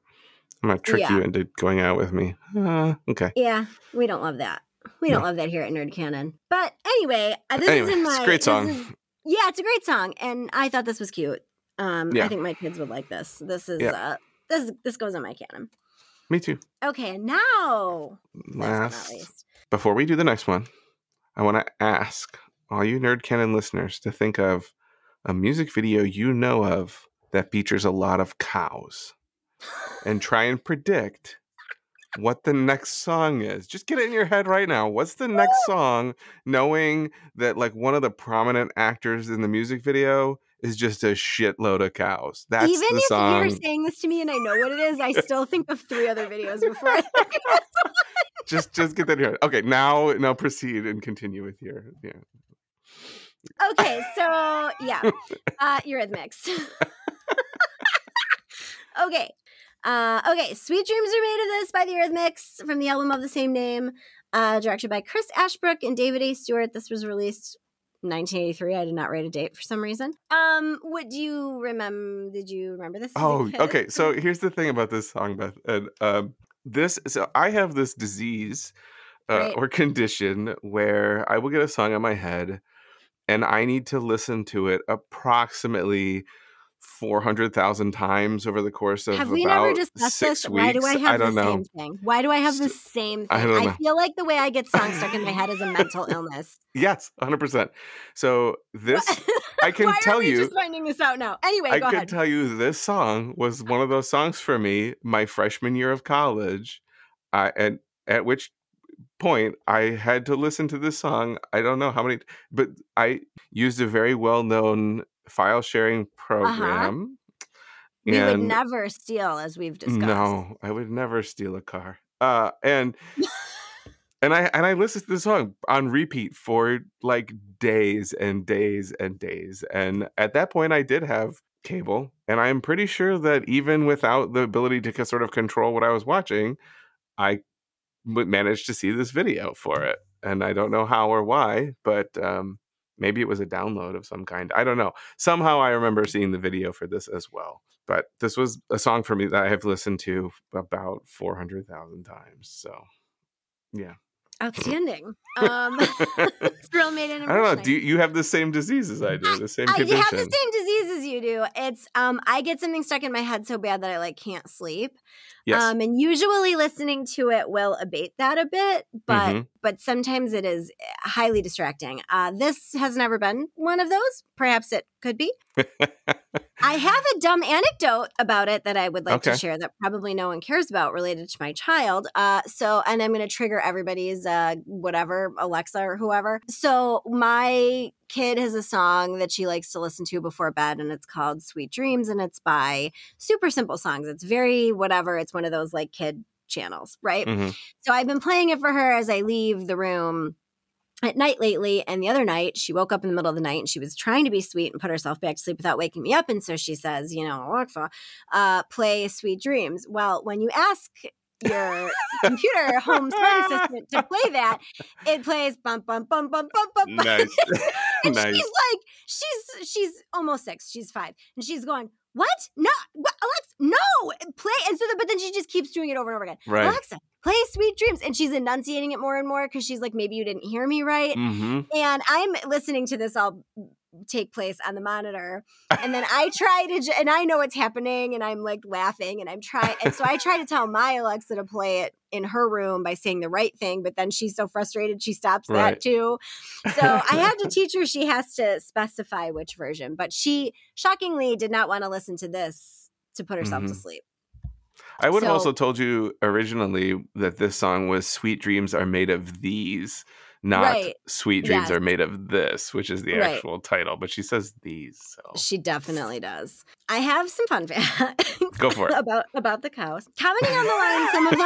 I'm gonna trick you into going out with me. Uh, okay. Yeah, we don't love that. We don't No. love that here at Nerd Canon. But anyway, uh, this Anyway, is in it's my a great song. is- yeah, it's a great song, and I thought this was cute. Um, Yeah. I think my kids would like this. This is Yeah. uh, this this goes on my canon. Me too. Okay, now last Last, before we do the next one, I want to ask all you Nerd Canon listeners to think of a music video you know of that features a lot of cows and try and predict what the next song is. Just get it in your head right now. What's the next song, knowing that like one of the prominent actors in the music video is just a shitload of cows? That's even the if song. you're saying this to me and I know what it is, I still think of three other videos before. I think just just get that here. Okay, now now proceed and continue with your yeah. okay, so yeah, uh, Eurythmics. okay. Uh, okay, Sweet Dreams Are Made of This by the Eurythmics from the album of the same name, uh, directed by Chris Ashbrook and David A. Stewart. This was released 1983. I did not write a date for some reason. Um, what do you remember? Did you remember this? Oh, okay. So here's the thing about this song, Beth. And um, this, so I have this disease uh, Right. or condition where I will get a song in my head, and I need to listen to it approximately four hundred thousand times over the course of have we never discussed six this? weeks. Why do I have don't the know. same thing? Why do I have the same thing? I don't know. feel like the way I get songs stuck in my head is a mental illness. Yes, hundred percent. So this, I can tell you- just finding this out now? Anyway, I go can ahead. tell you, this song was one of those songs for me my freshman year of college, uh, and at which point I had to listen to this song. I don't know how many, but I used a very well known file sharing program. Uh-huh. we would never steal, as we've discussed. No, I would never steal a car. Uh, and and I and I listened to the song on repeat for like days and days and days. And at that point, I did have cable, and I'm pretty sure that even without the ability to sort of control what I was watching, I would manage to see this video for it. And I don't know how or why, but um, maybe it was a download of some kind. I don't know. Somehow I remember seeing the video for this as well. But this was a song for me that I have listened to about 400,000 times. So, yeah. Outstanding. Um, Thrill made an I don't know. Do you, you have the same disease as I do? The same I condition? have the same disease as you do. It's um I get something stuck in my head so bad that I like can't sleep. Yes. Um and usually listening to it will abate that a bit, but Mhm. but sometimes it is eh, highly distracting. Uh this has never been one of those. Perhaps it could be. I have a dumb anecdote about it that I would like to share that probably no one cares about related to my child. Uh, so, and I'm going to trigger everybody's uh, whatever, Alexa or whoever. So, my kid has a song that she likes to listen to before bed, and it's called Sweet Dreams, and it's by Super Simple Songs. It's very whatever. It's one of those like kid channels, right? Mhm. So I've been playing it for her as I leave the room at night lately. And the other night, she woke up in the middle of the night and she was trying to be sweet and put herself back to sleep without waking me up. And so she says, you know, uh, play Sweet Dreams. Well, when you ask your computer home smart assistant to play that, it plays bump, bump, bump, bump, bump, bump. bump. Nice. and nice. she's like, she's she's almost six. She's five, and she's going, "What? No, what, Alexa, no, play." And so, the, but then she just keeps doing it over and over again. Right. Alexa, play Sweet Dreams, and she's enunciating it more and more because she's like, maybe you didn't hear me right. hmm And I'm listening to this all take place on the monitor, and then I try to, j- and I know what's happening, and I'm like laughing, and I'm trying, and so I try to tell my Alexa to play it in her room by saying the right thing, but then she's so frustrated she stops Right. that too. So I had to teach her she has to specify which version, but she shockingly did not want to listen to this to put herself to Mhm. sleep. I would have So- also told you originally that this song was "Sweet Dreams Are Made of These," not Right. "Sweet Dreams Yes. Are Made of This," which is the Right. actual title. But she says these, so She definitely does. I have some fun facts. Go for it. about about the cows. Commenting on the line, some of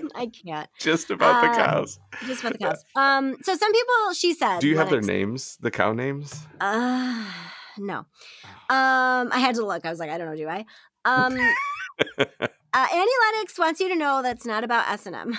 them I can't. just about the Uh, cows. Just about the cows. Um, so some people she said Do you have their names? The cow names? Uh, no. Um, I had to look. I was like, I don't know, do I? Um, uh, Annie Lennox wants you to know that's not about S and M.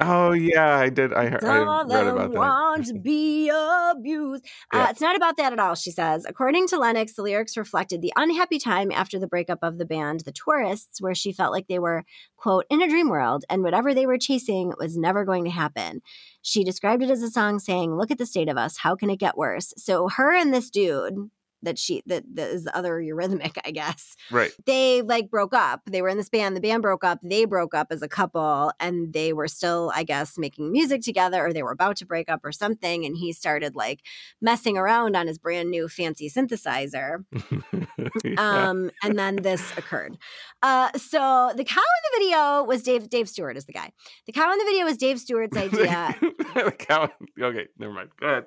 oh yeah, I did. I heard. I read about that. want to be abused. Uh, it's not about that at all, she says. According to Lennox, the lyrics reflected the unhappy time after the breakup of the band, The Tourists, where she felt like they were, quote, in a dream world and whatever they were chasing was never going to happen. She described it as a song saying, Look at the state of us. How can it get worse? So her and this dude that she that, that is the other eurythmic, I guess Right. they like broke up. They were in this band. The band broke up. They broke up as a couple and they were still, I guess, making music together or they were about to break up or something. And he started like messing around on his brand new fancy synthesizer. Yeah. Um, and then this occurred. Uh, so the cow in the video was Dave, Dave Stewart is the guy. The cow in the video was Dave Stewart's idea. The cow- okay, never mind. Go ahead.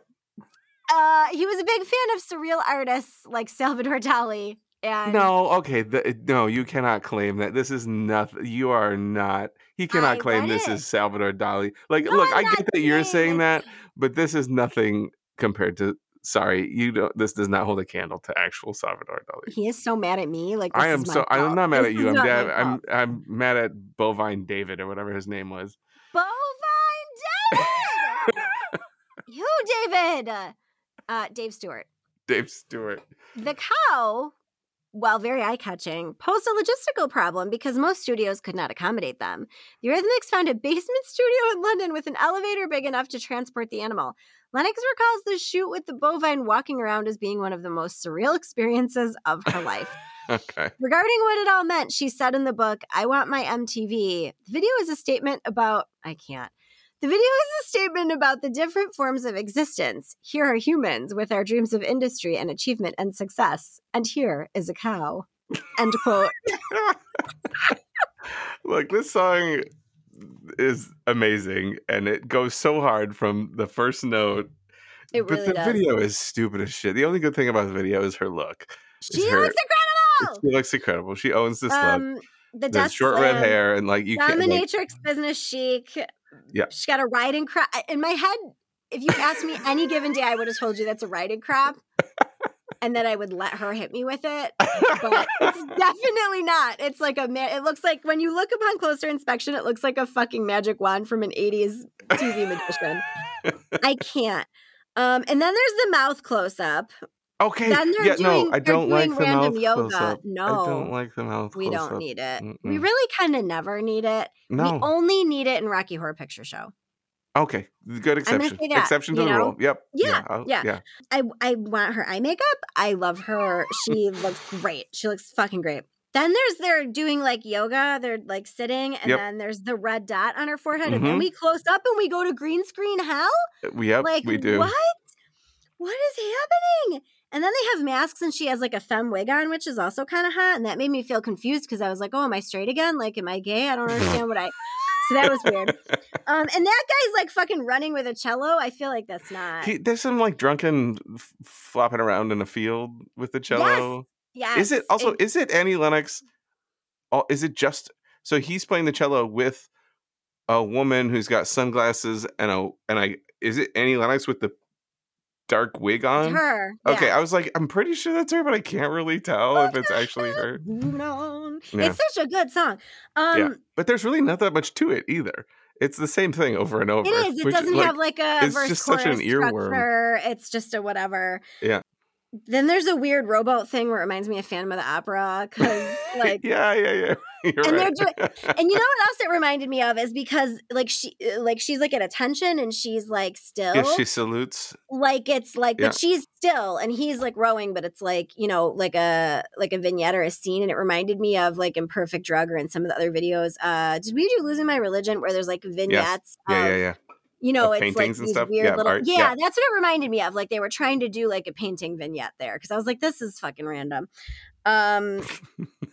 Uh, he was a big fan of surreal artists like Salvador Dali. And No, okay, the, no, you cannot claim that. This is nothing. You are not. He cannot I claim this it. is Salvador Dali. Like, No, look, I'm I get that you're saying that, but this is nothing compared to. Sorry, you don't. This does not hold a candle to actual Salvador Dali. he is so mad at me. Like this I am so. I'm not mad This at you. I'm mad. I'm. I'm mad at Bovine David or whatever his name was. Bovine David. you David? Uh, Dave Stewart. Dave Stewart. The cow, while very eye catching, posed a logistical problem because most studios could not accommodate them. The Eurythmics found a basement studio in London with an elevator big enough to transport the animal. Lennox recalls the shoot with the bovine walking around as being one of the most surreal experiences of her life. Okay. Regarding what it all meant, she said in the book, I Want My MTV. The video is a statement about, I can't. The video is a statement about the different forms of existence. Here are humans with our dreams of industry and achievement and success. And here is a cow. End quote. Look, this song is amazing and it goes so hard from the first note. It really but the does. video is stupid as shit. The only good thing about the video is her look. she her- looks incredible. She looks incredible. She owns this look. Um, the The Dust short red hair and like you can't. Like, Dominatrix business chic. Yeah. She's got a riding crop. In my head, if you asked me any given day, I would have told you that's a riding crop. and that I would let her hit me with it. But it's definitely not. It's like a man. it looks like when you look upon closer inspection, it looks like a fucking magic wand from an 80s TV magician. I can't. Um, and then there's the mouth close up. Okay. Then they're yeah, no, doing- I they're don't like doing the random mouth yoga. close-up. I don't like the mouth. We don't close-up. need it. We Mm-mm. really kind of never need it. No. We only need it in Rocky Horror Picture Show. Okay. Good exception. that, exception to the know? rule. Yep. Yeah, I'll- yeah. Yeah. I I want her eye makeup. I love her. She looks great. She looks fucking great. Then there's they're doing like yoga. They're like sitting, and Yep. then there's the red dot on her forehead, and then Mhm. we close up and we go to green screen hell. We yep. like we do. what? What is happening? And then they have masks, and she has like a femme wig on, which is also kind of hot, and that made me feel confused because I was like, "Oh, am I straight again? Like, am I gay? I don't understand what I." So that was weird. Um, and that guy's like fucking running with a cello. I feel like that's not. He, there's some like drunken f- flopping around in a field with the cello. yes, Is it also? and- Is it Annie Lennox? Oh, is it just so he's playing the cello with a woman who's got sunglasses and a and I is it Annie Lennox with the dark wig on? her? Okay, yeah. I was like, I'm pretty sure that's her, but I can't really tell if it's actually her. On. Yeah. It's such a good song. Um, Yeah. But there's really not that much to it either. It's the same thing over and over. It is. It which, doesn't like, have like a it's verse just such an chorus earworm. structure. It's just a whatever. Yeah. Then there's a weird robot thing where it reminds me of Phantom of the Opera because like. yeah, yeah, yeah. You're And they're doing- And you know what else it reminded me of is because like she uh, like she's like at attention and she's like still yeah, she salutes. like it's like Yeah. but she's still and he's like rowing but it's like you know like a like a vignette or a scene and it reminded me of like imperfect drug or in some of the other videos uh did we do losing my religion where there's like vignettes Yeah, of, yeah, yeah. You know Of it's like paintings and these stuff? weird Yeah, little art, yeah, yeah. that's what it reminded me of like they were trying to do like a painting vignette there because i was like this is fucking random um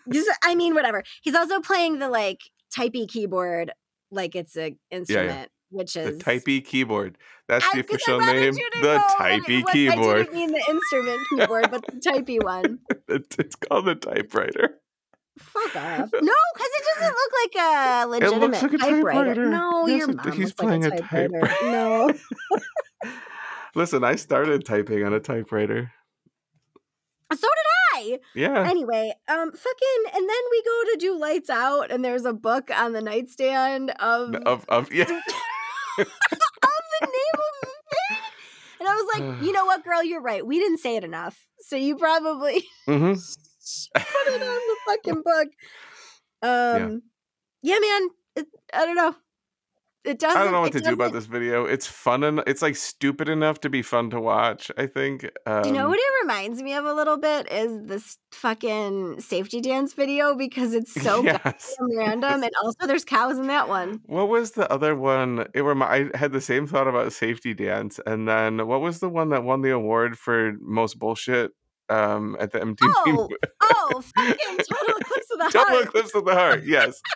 this, i mean whatever he's also playing the like typey keyboard like it's an instrument which is The typey keyboard. That's I- the official name. The typey was- I didn't mean the instrument keyboard, but the typey one. It's called the typewriter. Fuck off. No, because it doesn't look like a legitimate like a typewriter. typewriter. No, Yes, your it- mom he's looks like playing a a typewriter. typewriter. No. Listen, I started typing on a typewriter. So did I. Yeah. Anyway, um, fucking, and then we go to do lights out, and there's a book on the nightstand of Of of yeah. of the name of. And I was like, you know what, girl, you're right. We didn't say it enough. So you probably hmm put it on the fucking book. Um yeah, man. It, I don't know. It doesn't I don't know what to do about this video. It's fun and it's like stupid enough to be fun to watch. I think. Um, You know what it reminds me of a little bit is this fucking safety dance video because it's so yes. random and also there's cows in that one. What was the other one? It remi- I had the same thought about safety dance, and then what was the one that won the award for most bullshit um, at the MTV? Oh, oh, fucking total eclipse of the Heart. Total. Eclipse of the Heart. Yes.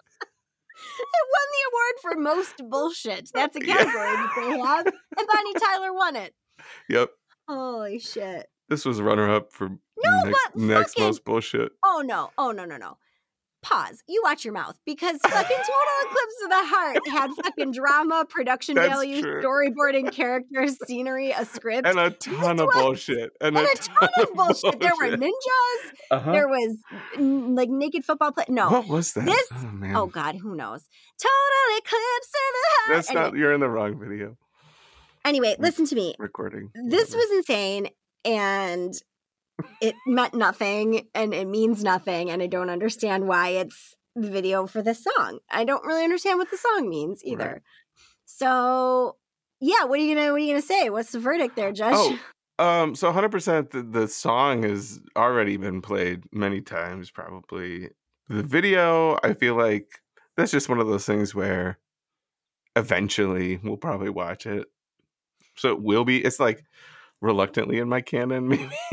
It won the award for most bullshit. That's a Yeah. category that they have. And Bonnie Tyler won it. Yep. Holy shit. This was runner up for No, next, but next fucking- most bullshit. Oh no. Oh no, no, no. Pause. You watch your mouth because fucking Total Eclipse of the Heart had fucking drama, production That's value, true. storyboarding, characters, scenery, a script, And a ton of bullshit. And, and a ton of bullshit. There were ninjas. Uh-huh. There was like naked football play. No. What was that? This- oh. Oh God, who knows? Total Eclipse of the Heart. That's anyway, not you're in the wrong video anyway, listen to me. recording. this was insane and it meant nothing and it means nothing and i don't understand why it's the video for this song i don't really understand what the song means either Right. so yeah what are you gonna what are you gonna say what's the verdict there judge Oh, um, so 100% the, the song has already been played many times, probably. The video, I feel like that's just one of those things where eventually we'll probably watch it. So it will be, it's like reluctantly in my canon, maybe.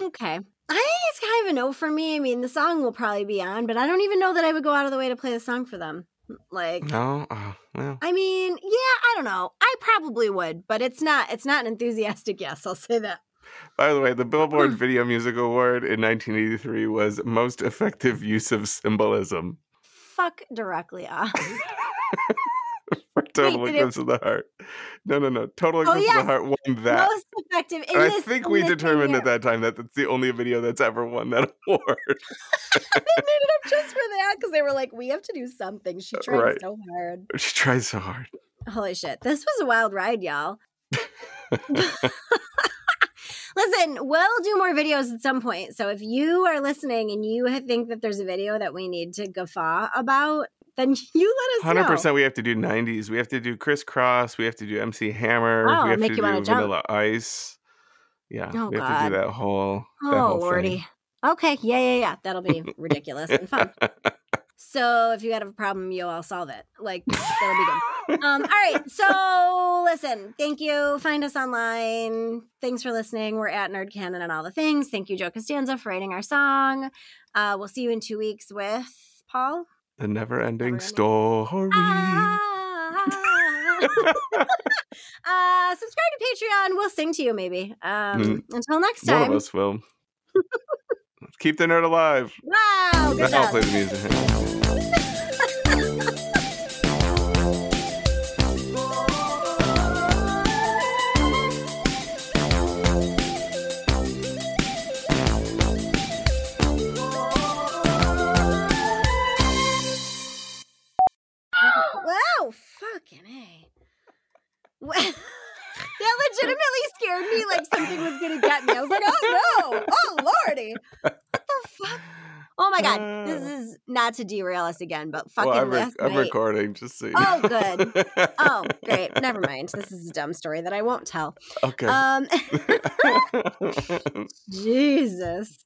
okay. I think it's kind of a no for me. I mean the song will probably be on but i don't even know that i would go out of the way to play the song for them. Like no? Oh, well. i mean yeah i don't know. I probably would but it's not it's not an enthusiastic yes i'll say that. By the way, the Billboard hmm. Video Music Award in 1983 was Most Effective Use of Symbolism. Fuck directly off for Total did it- Eclipse of the Heart. No, no, no. Total Oh, of yes. the Heart won that. most effective I think in we determined at that time that that's the only video that's ever won that award. they made it up just for that because they were like, we have to do something. She tried Uh, Right. so hard. she tried so hard. Holy shit. This was a wild ride, y'all. Listen, we'll do more videos at some point. So if you are listening and you think that there's a video that we need to guffaw about, then you let us Hundred know. percent. We have to do '90s. We have to do Kris Kross. We have to do MC Hammer. Oh, we have make to you jump. Vanilla Ice. Yeah, Oh, we have to do God. that whole. that Oh, whole lordy. Okay, yeah, yeah, yeah. That'll be ridiculous and fun. So if you have a problem, yo, I'll solve it. Like that'll be good. Um, all right. So listen, thank you. Find us online. Thanks for listening. We're at Nerd Canon and all the things. Thank you, Joe Costanza, for writing our song. Uh, we'll see you in two weeks with Paul. The never-ending Never-ending. story. Ah. uh, subscribe to Patreon. We'll sing to you maybe. Um, Mm. Until next One of time. us will. Keep the nerd alive. Wow. Good I'll play the music. that legitimately scared me like something was gonna get me. I was like, oh no, oh lordy. What the fuck? Oh my god. This is not to derail us again, but fucking well, I'm, last I'm recording. Just so you Oh, good. Oh, great. Never mind. This is a dumb story that I won't tell. okay. Um Jesus.